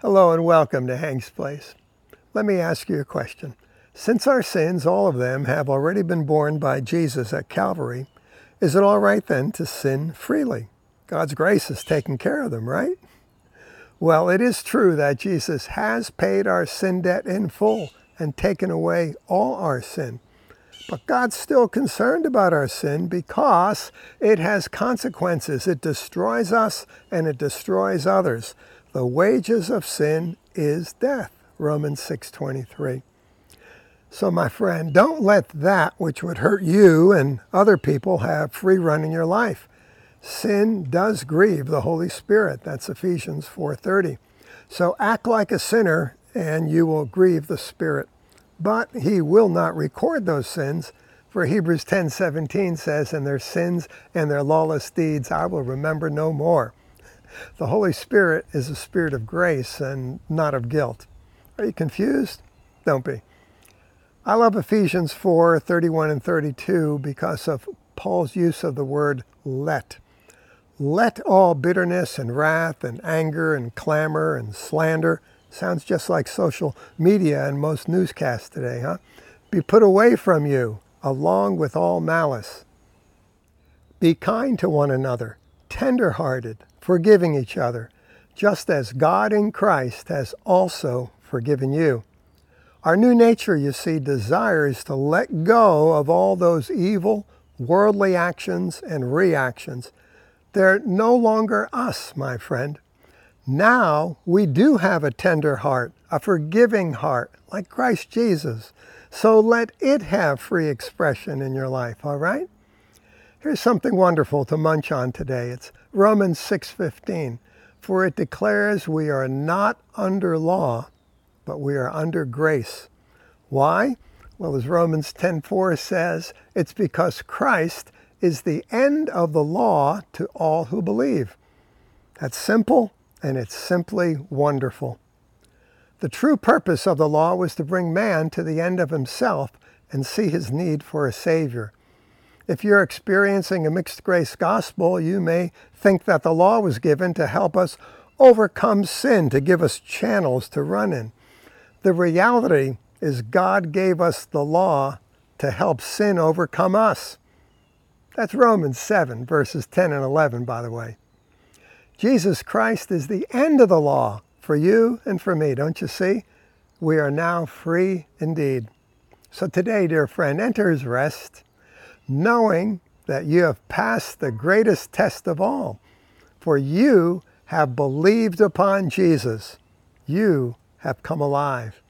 Hello and welcome to Hank's Place. Let me ask you a question. Since our sins, all of them, have already been borne by Jesus at Calvary, is it all right then to sin freely? God's grace has taken care of them, right? Well, it is true that Jesus has paid our sin debt in full and taken away all our sin. But God's still concerned about our sin because it has consequences. It destroys us and it destroys others. The wages of sin is death. Romans 6:23. So my friend, don't let that which would hurt you and other people have free run in your life. Sin does grieve the Holy Spirit. That's Ephesians 4:30. So act like a sinner and you will grieve the Spirit. But he will not record those sins. For Hebrews 10:17 says, "And their sins and their lawless deeds I will remember no more." The Holy Spirit is a spirit of grace and not of guilt. Are you confused? Don't be. I love Ephesians 4 31 and 32 because of Paul's use of the word let. Let all bitterness and wrath and anger and clamor and slander, sounds just like social media and most newscasts today, huh? Be put away from you, along with all malice. Be kind to one another, tender hearted, forgiving each other, just as God in Christ has also forgiven you. Our new nature, you see, desires to let go of all those evil, worldly actions and reactions. They're no longer us, my friend. Now we do have a tender heart, a forgiving heart, like Christ Jesus. So let it have free expression in your life, all right? Here's something wonderful to munch on today. It's Romans 6:15. For it declares we are not under law, but we are under grace. Why? Well, as Romans 10:4 says, it's because Christ is the end of the law to all who believe. That's simple and it's simply wonderful. The true purpose of the law was to bring man to the end of himself and see his need for a savior. If you're experiencing a mixed grace gospel, you may think that the law was given to help us overcome sin, to give us channels to run in. The reality is God gave us the law to help sin overcome us. That's Romans 7, verses 10 and 11, by the way. Jesus Christ is the end of the law for you and for me, don't you see? We are now free indeed. So today, dear friend, enter his rest knowing that you have passed the greatest test of all, for you have believed upon Jesus. You have come alive.